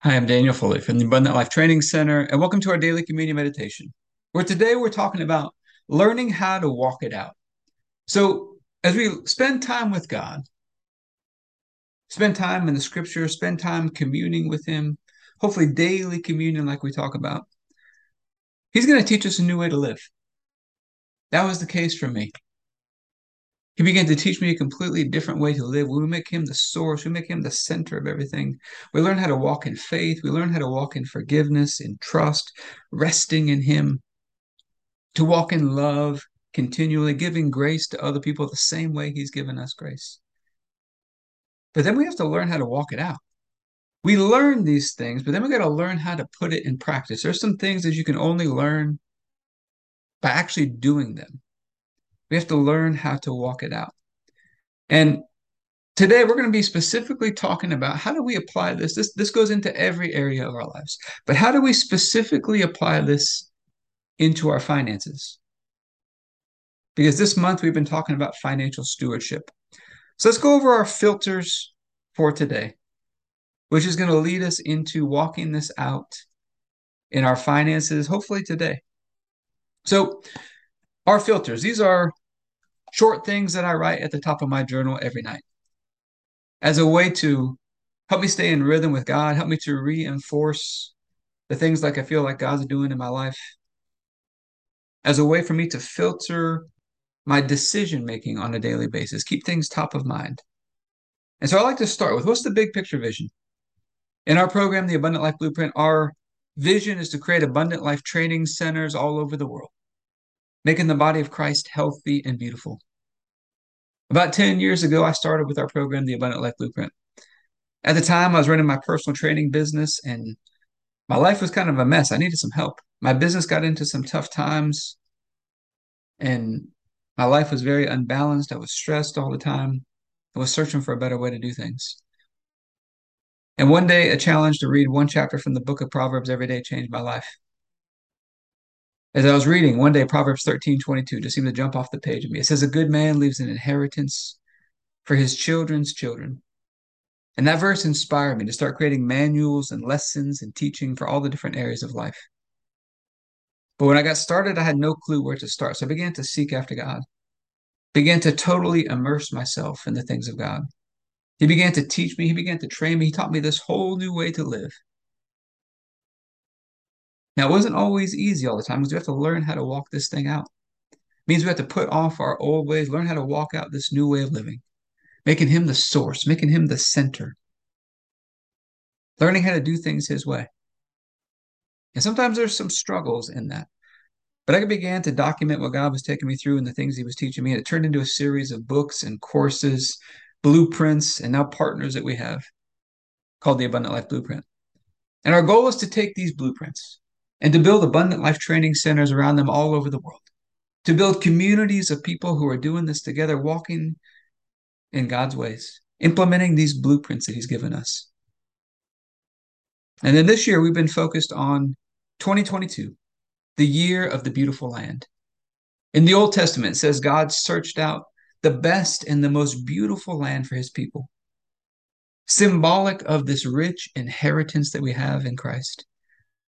Hi, I'm Daniel Foley from the Abundant Life Training Center, and welcome to our daily communion meditation, where today we're talking about learning how to walk it out. So, as we spend time with God, spend time in the scripture, spend time communing with Him, hopefully daily communion, like we talk about, He's going to teach us a new way to live. That was the case for me. He began to teach me a completely different way to live. We make him the source, we make him the center of everything. We learn how to walk in faith, we learn how to walk in forgiveness, in trust, resting in him, to walk in love, continually giving grace to other people the same way he's given us grace. But then we have to learn how to walk it out. We learn these things, but then we got to learn how to put it in practice. There's some things that you can only learn by actually doing them. We have to learn how to walk it out. And today we're going to be specifically talking about how do we apply this? This this goes into every area of our lives. But how do we specifically apply this into our finances? Because this month we've been talking about financial stewardship. So let's go over our filters for today, which is going to lead us into walking this out in our finances, hopefully today. So, our filters, these are short things that I write at the top of my journal every night as a way to help me stay in rhythm with God, help me to reinforce the things like I feel like God's doing in my life, as a way for me to filter my decision making on a daily basis, keep things top of mind. And so I like to start with what's the big picture vision? In our program, the Abundant Life Blueprint, our vision is to create abundant life training centers all over the world, making the body of Christ healthy and beautiful. About 10 years ago, I started with our program, the Abundant Life Blueprint. At the time, I was running my personal training business and my life was kind of a mess. I needed some help. My business got into some tough times and my life was very unbalanced. I was stressed all the time. I was searching for a better way to do things. And one day, a challenge to read one chapter from the book of Proverbs every day changed my life. As I was reading, one day, Proverbs 13 22 just seemed to jump off the page of me. It says, A good man leaves an inheritance for his children's children. And that verse inspired me to start creating manuals and lessons and teaching for all the different areas of life. But when I got started, I had no clue where to start. So I began to seek after God, began to totally immerse myself in the things of God. He began to teach me, he began to train me, he taught me this whole new way to live. Now, it wasn't always easy all the time because we have to learn how to walk this thing out. It means we have to put off our old ways, learn how to walk out this new way of living, making him the source, making him the center, learning how to do things his way. And sometimes there's some struggles in that. But I began to document what God was taking me through and the things He was teaching me. And it turned into a series of books and courses, blueprints, and now partners that we have called the Abundant Life Blueprint. And our goal is to take these blueprints and to build abundant life training centers around them all over the world, to build communities of people who are doing this together, walking in God's ways, implementing these blueprints that He's given us. And then this year, we've been focused on 2022, the year of the beautiful land. In the Old Testament, it says God searched out the best and the most beautiful land for his people, symbolic of this rich inheritance that we have in Christ.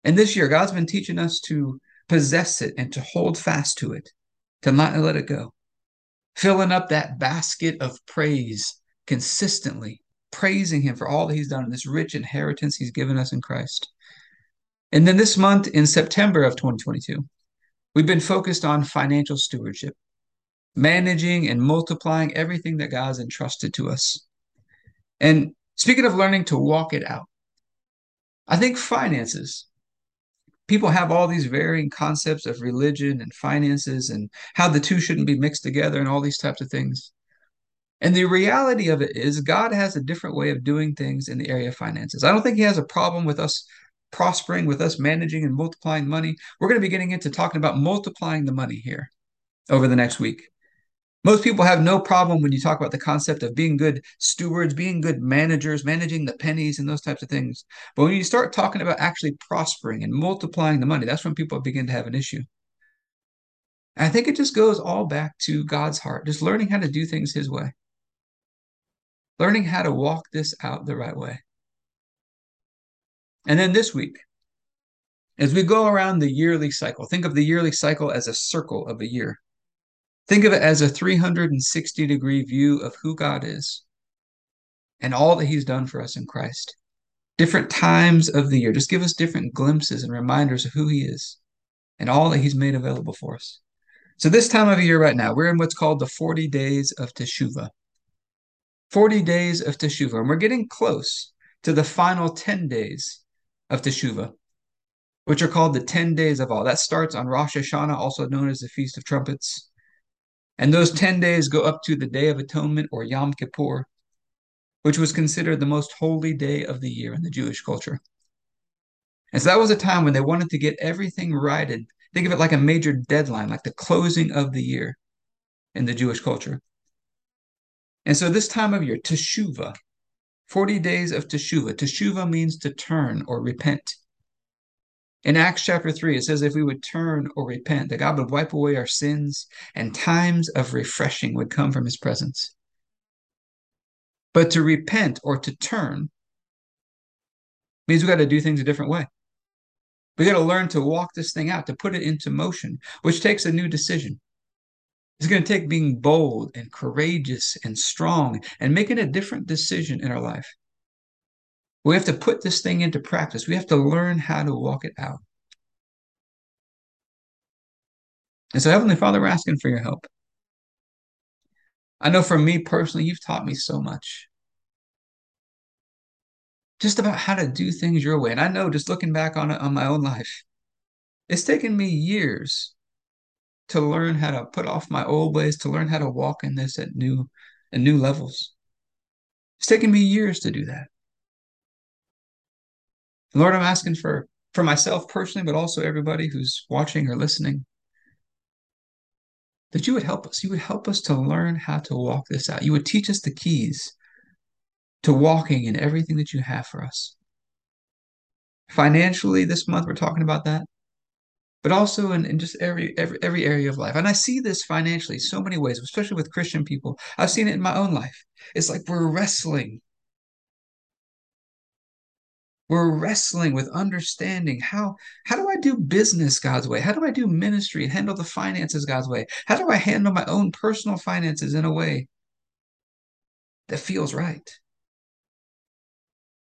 And this year, God's been teaching us to possess it and to hold fast to it, to not let it go, filling up that basket of praise consistently, praising Him for all that He's done and this rich inheritance He's given us in Christ. And then this month in September of 2022, we've been focused on financial stewardship, managing and multiplying everything that God's entrusted to us. And speaking of learning to walk it out, I think finances, people have all these varying concepts of religion and finances and how the two shouldn't be mixed together and all these types of things. And the reality of it is, God has a different way of doing things in the area of finances. I don't think He has a problem with us prospering, with us managing and multiplying money. We're going to be getting into talking about multiplying the money here over the next week. Most people have no problem when you talk about the concept of being good stewards, being good managers, managing the pennies and those types of things. But when you start talking about actually prospering and multiplying the money, that's when people begin to have an issue. And I think it just goes all back to God's heart, just learning how to do things His way, learning how to walk this out the right way. And then this week, as we go around the yearly cycle, think of the yearly cycle as a circle of a year. Think of it as a 360 degree view of who God is and all that He's done for us in Christ. Different times of the year, just give us different glimpses and reminders of who He is and all that He's made available for us. So, this time of year right now, we're in what's called the 40 days of Teshuvah. 40 days of Teshuvah, and we're getting close to the final 10 days of Teshuvah which are called the 10 days of awe. That starts on Rosh Hashanah, also known as the Feast of Trumpets. And those 10 days go up to the Day of Atonement or Yom Kippur, which was considered the most holy day of the year in the Jewish culture. And so that was a time when they wanted to get everything righted. Think of it like a major deadline, like the closing of the year in the Jewish culture. And so this time of year, Teshuvah, 40 days of Teshuvah. Teshuvah means to turn or repent. In Acts chapter 3, it says if we would turn or repent, that God would wipe away our sins and times of refreshing would come from his presence. But to repent or to turn means we got to do things a different way. We got to learn to walk this thing out, to put it into motion, which takes a new decision. It's going to take being bold and courageous and strong and making a different decision in our life. We have to put this thing into practice. We have to learn how to walk it out. And so, Heavenly Father, we're asking for your help. I know for me personally, you've taught me so much just about how to do things your way. And I know just looking back on on my own life, it's taken me years to learn how to put off my old ways, to learn how to walk in this at new at new levels. It's taken me years to do that. Lord, I'm asking for for myself personally, but also everybody who's watching or listening, that you would help us. You would help us to learn how to walk this out. You would teach us the keys to walking in everything that you have for us. Financially, this month we're talking about that, but also in, in just every, every every area of life. And I see this financially so many ways, especially with Christian people. I've seen it in my own life. It's like we're wrestling we're wrestling with understanding how how do I do business God's way? How do I do ministry and handle the finances God's way? How do I handle my own personal finances in a way that feels right?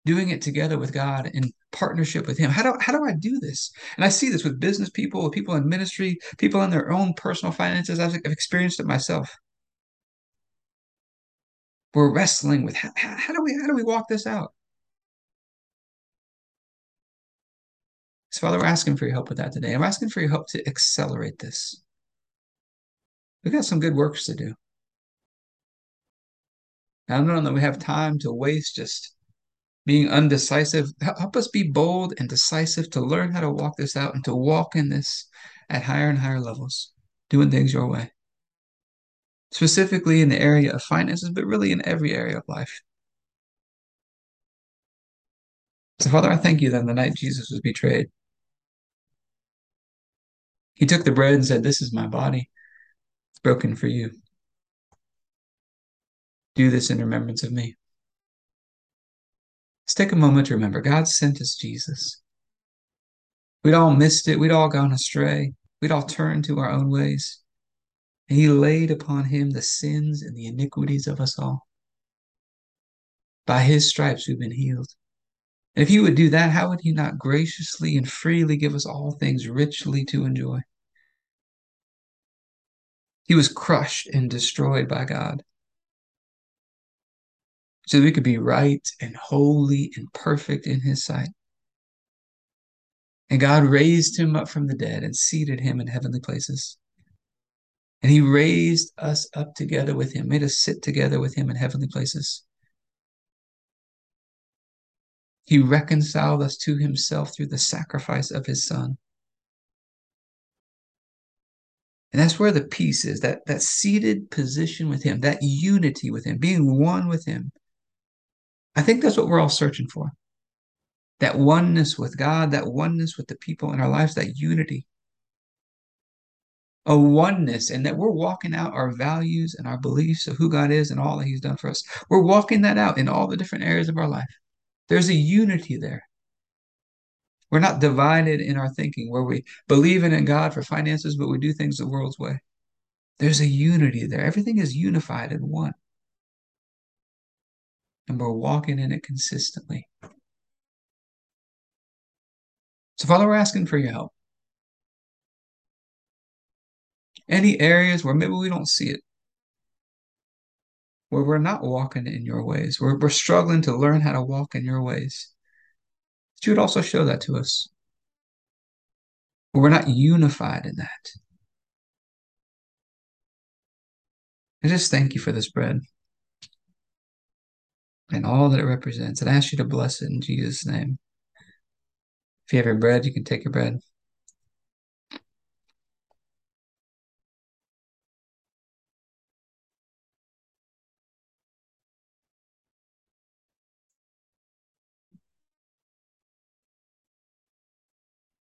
Doing it together with God in partnership with Him. How do how do I do this? And I see this with business people, with people in ministry, people in their own personal finances. I've, experienced it myself. We're wrestling with how, how do we how do we walk this out? So, Father, we're asking for your help with that today. I'm asking for your help to accelerate this. We've got some good works to do. I don't know that we have time to waste just being undecisive. Help us be bold and decisive to learn how to walk this out and to walk in this at higher and higher levels, doing things your way. Specifically in the area of finances, but really in every area of life. So, Father, I thank you that the night Jesus was betrayed, he took the bread and said, This is my body. It's broken for you. Do this in remembrance of me. Let's take a moment to remember God sent us Jesus. We'd all missed it. We'd all gone astray. We'd all turned to our own ways. And he laid upon him the sins and the iniquities of us all. By his stripes we've been healed. And if he would do that, how would he not graciously and freely give us all things richly to enjoy? He was crushed and destroyed by God. So we could be right and holy and perfect in his sight. And God raised him up from the dead and seated him in heavenly places. And he raised us up together with him, made us sit together with him in heavenly places. He reconciled us to himself through the sacrifice of his son. And that's where the peace is, that, that seated position with him, that unity with him, being one with him. I think that's what we're all searching for. That oneness with God, that oneness with the people in our lives, that unity. A oneness, and that we're walking out our values and our beliefs of who God is and all that He's done for us. We're walking that out in all the different areas of our life. There's a unity there. We're not divided in our thinking where we believe in God for finances, but we do things the world's way. There's a unity there. Everything is unified in one. And we're walking in it consistently. So, Father, we're asking for your help. Any areas where maybe we don't see it, where we're not walking in your ways, where we're struggling to learn how to walk in your ways, that you would also show that to us. Where we're not unified in that. I just thank you for this bread and all that it represents. And I ask you to bless it in Jesus' name. If you have your bread, you can take your bread.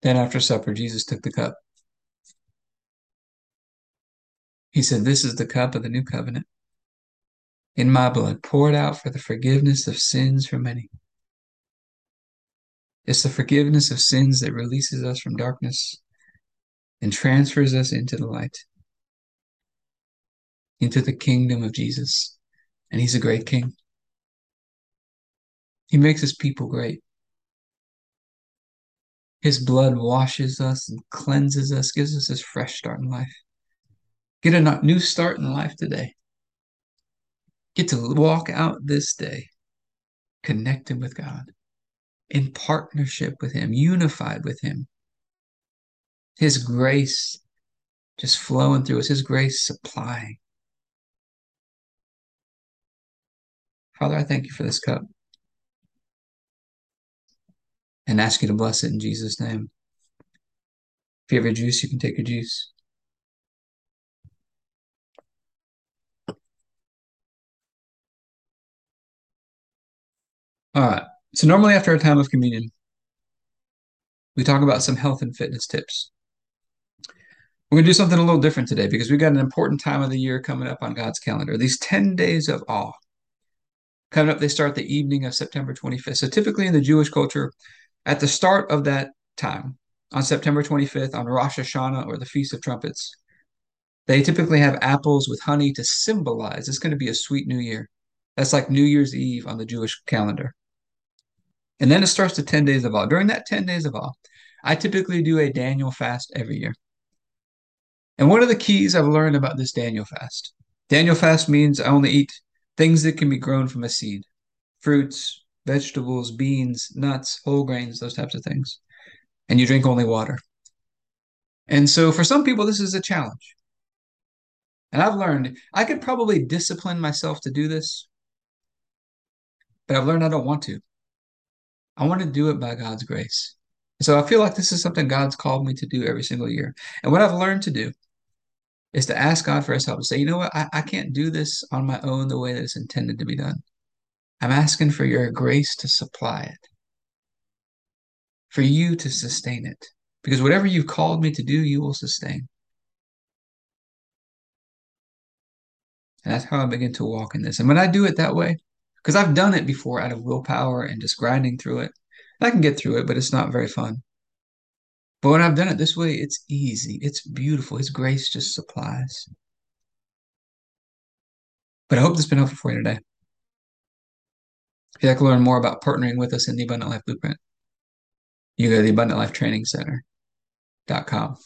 Then after supper, Jesus took the cup. He said, This is the cup of the new covenant in my blood, poured out for the forgiveness of sins for many. It's the forgiveness of sins that releases us from darkness and transfers us into the light, into the kingdom of Jesus. And he's a great king. He makes his people great. His blood washes us and cleanses us, gives us this fresh start in life. Get a new start in life today. Get to walk out this day connected with God, in partnership with Him, unified with Him. His grace just flowing through us, His grace supplying. Father, I thank you for this cup and ask you to bless it in Jesus' name. If you have your juice, you can take your juice. All right. So normally after a time of communion, we talk about some health and fitness tips. We're going to do something a little different today because we've got an important time of the year coming up on God's calendar. These 10 days of awe. Coming up, they start the evening of September 25th. So typically in the Jewish culture, at the start of that time, on September 25th, on Rosh Hashanah or the Feast of Trumpets, they typically have apples with honey to symbolize it's going to be a sweet new year. That's like New Year's Eve on the Jewish calendar. And then it starts the 10 days of awe. During that 10 days of awe, I typically do a Daniel fast every year. And one of the keys I've learned about this Daniel fast Daniel fast means I only eat things that can be grown from a seed fruits, vegetables, beans, nuts, whole grains, those types of things. And you drink only water. And so for some people, this is a challenge. And I've learned I could probably discipline myself to do this, but I've learned I don't want to. I want to do it by God's grace. So I feel like this is something God's called me to do every single year. And what I've learned to do is to ask God for his help to say, you know what, I, I can't do this on my own the way that it's intended to be done. I'm asking for your grace to supply it, for you to sustain it. Because whatever you've called me to do, you will sustain. And that's how I begin to walk in this. And when I do it that way, because I've done it before out of willpower and just grinding through it. I can get through it, but it's not very fun. But when I've done it this way, it's easy. It's beautiful. His grace just supplies. But I hope this has been helpful for you today. If you'd like to learn more about partnering with us in the Abundant Life Blueprint, you go to the Abundant Life Training Center.com.